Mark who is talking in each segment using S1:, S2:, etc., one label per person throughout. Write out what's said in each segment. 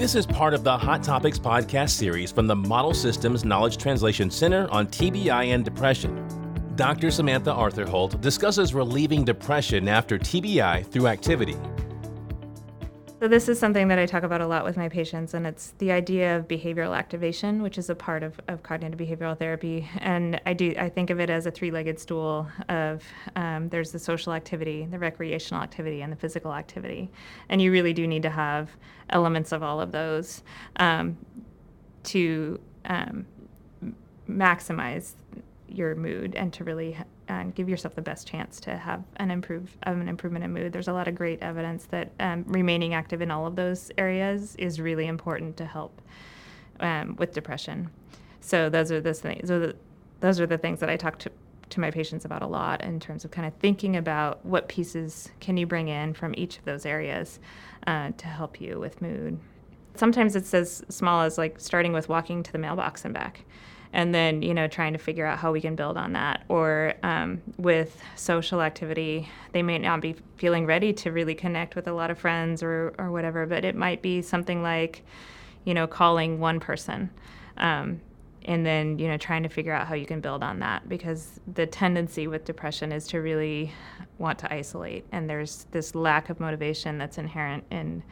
S1: This is part of the Hot Topics podcast series from the Model Systems Knowledge Translation Center on TBI and depression. Dr. Samantha Artherholt discusses relieving depression after TBI through activity.
S2: So this is something that I talk about a lot with my patients, and it's the idea of behavioral activation, which is a part of, of cognitive behavioral therapy. And I do I think of it as a three-legged stool of um, there's the social activity, the recreational activity, and the physical activity. And you really do need to have elements of all of those um, to um, maximize your mood and to really uh, give yourself the best chance to have an improve an improvement in mood. There's a lot of great evidence that um, remaining active in all of those areas is really important to help um, with depression. So those are those things. The, those are the things that I talk to to my patients about a lot in terms of kind of thinking about what pieces can you bring in from each of those areas uh, to help you with mood. Sometimes it's as small as like starting with walking to the mailbox and back and then you know trying to figure out how we can build on that. Or um, with social activity they may not be feeling ready to really connect with a lot of friends or, or whatever but it might be something like you know calling one person um, and then you know trying to figure out how you can build on that. Because the tendency with depression is to really want to isolate and there's this lack of motivation that's inherent in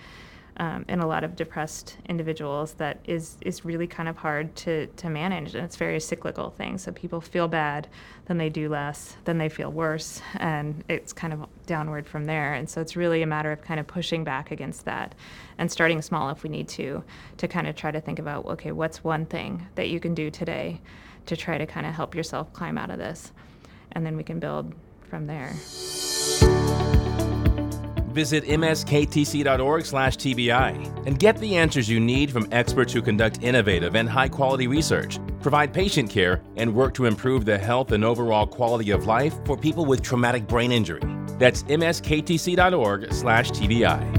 S2: um, in a lot of depressed individuals that is is really kind of hard to to manage and it's very cyclical thing. So people feel bad then they do less then they feel worse and it's kind of downward from there. And so it's really a matter of kind of pushing back against that and starting small if we need to to kind of try to think about okay what's one thing that you can do today to try to kind of help yourself climb out of this? And then we can build from there
S1: Visit msktc.org/tbi and get the answers you need from experts who conduct innovative and high-quality research, provide patient care, and work to improve the health and overall quality of life for people with traumatic brain injury. That's msktc.org/tbi.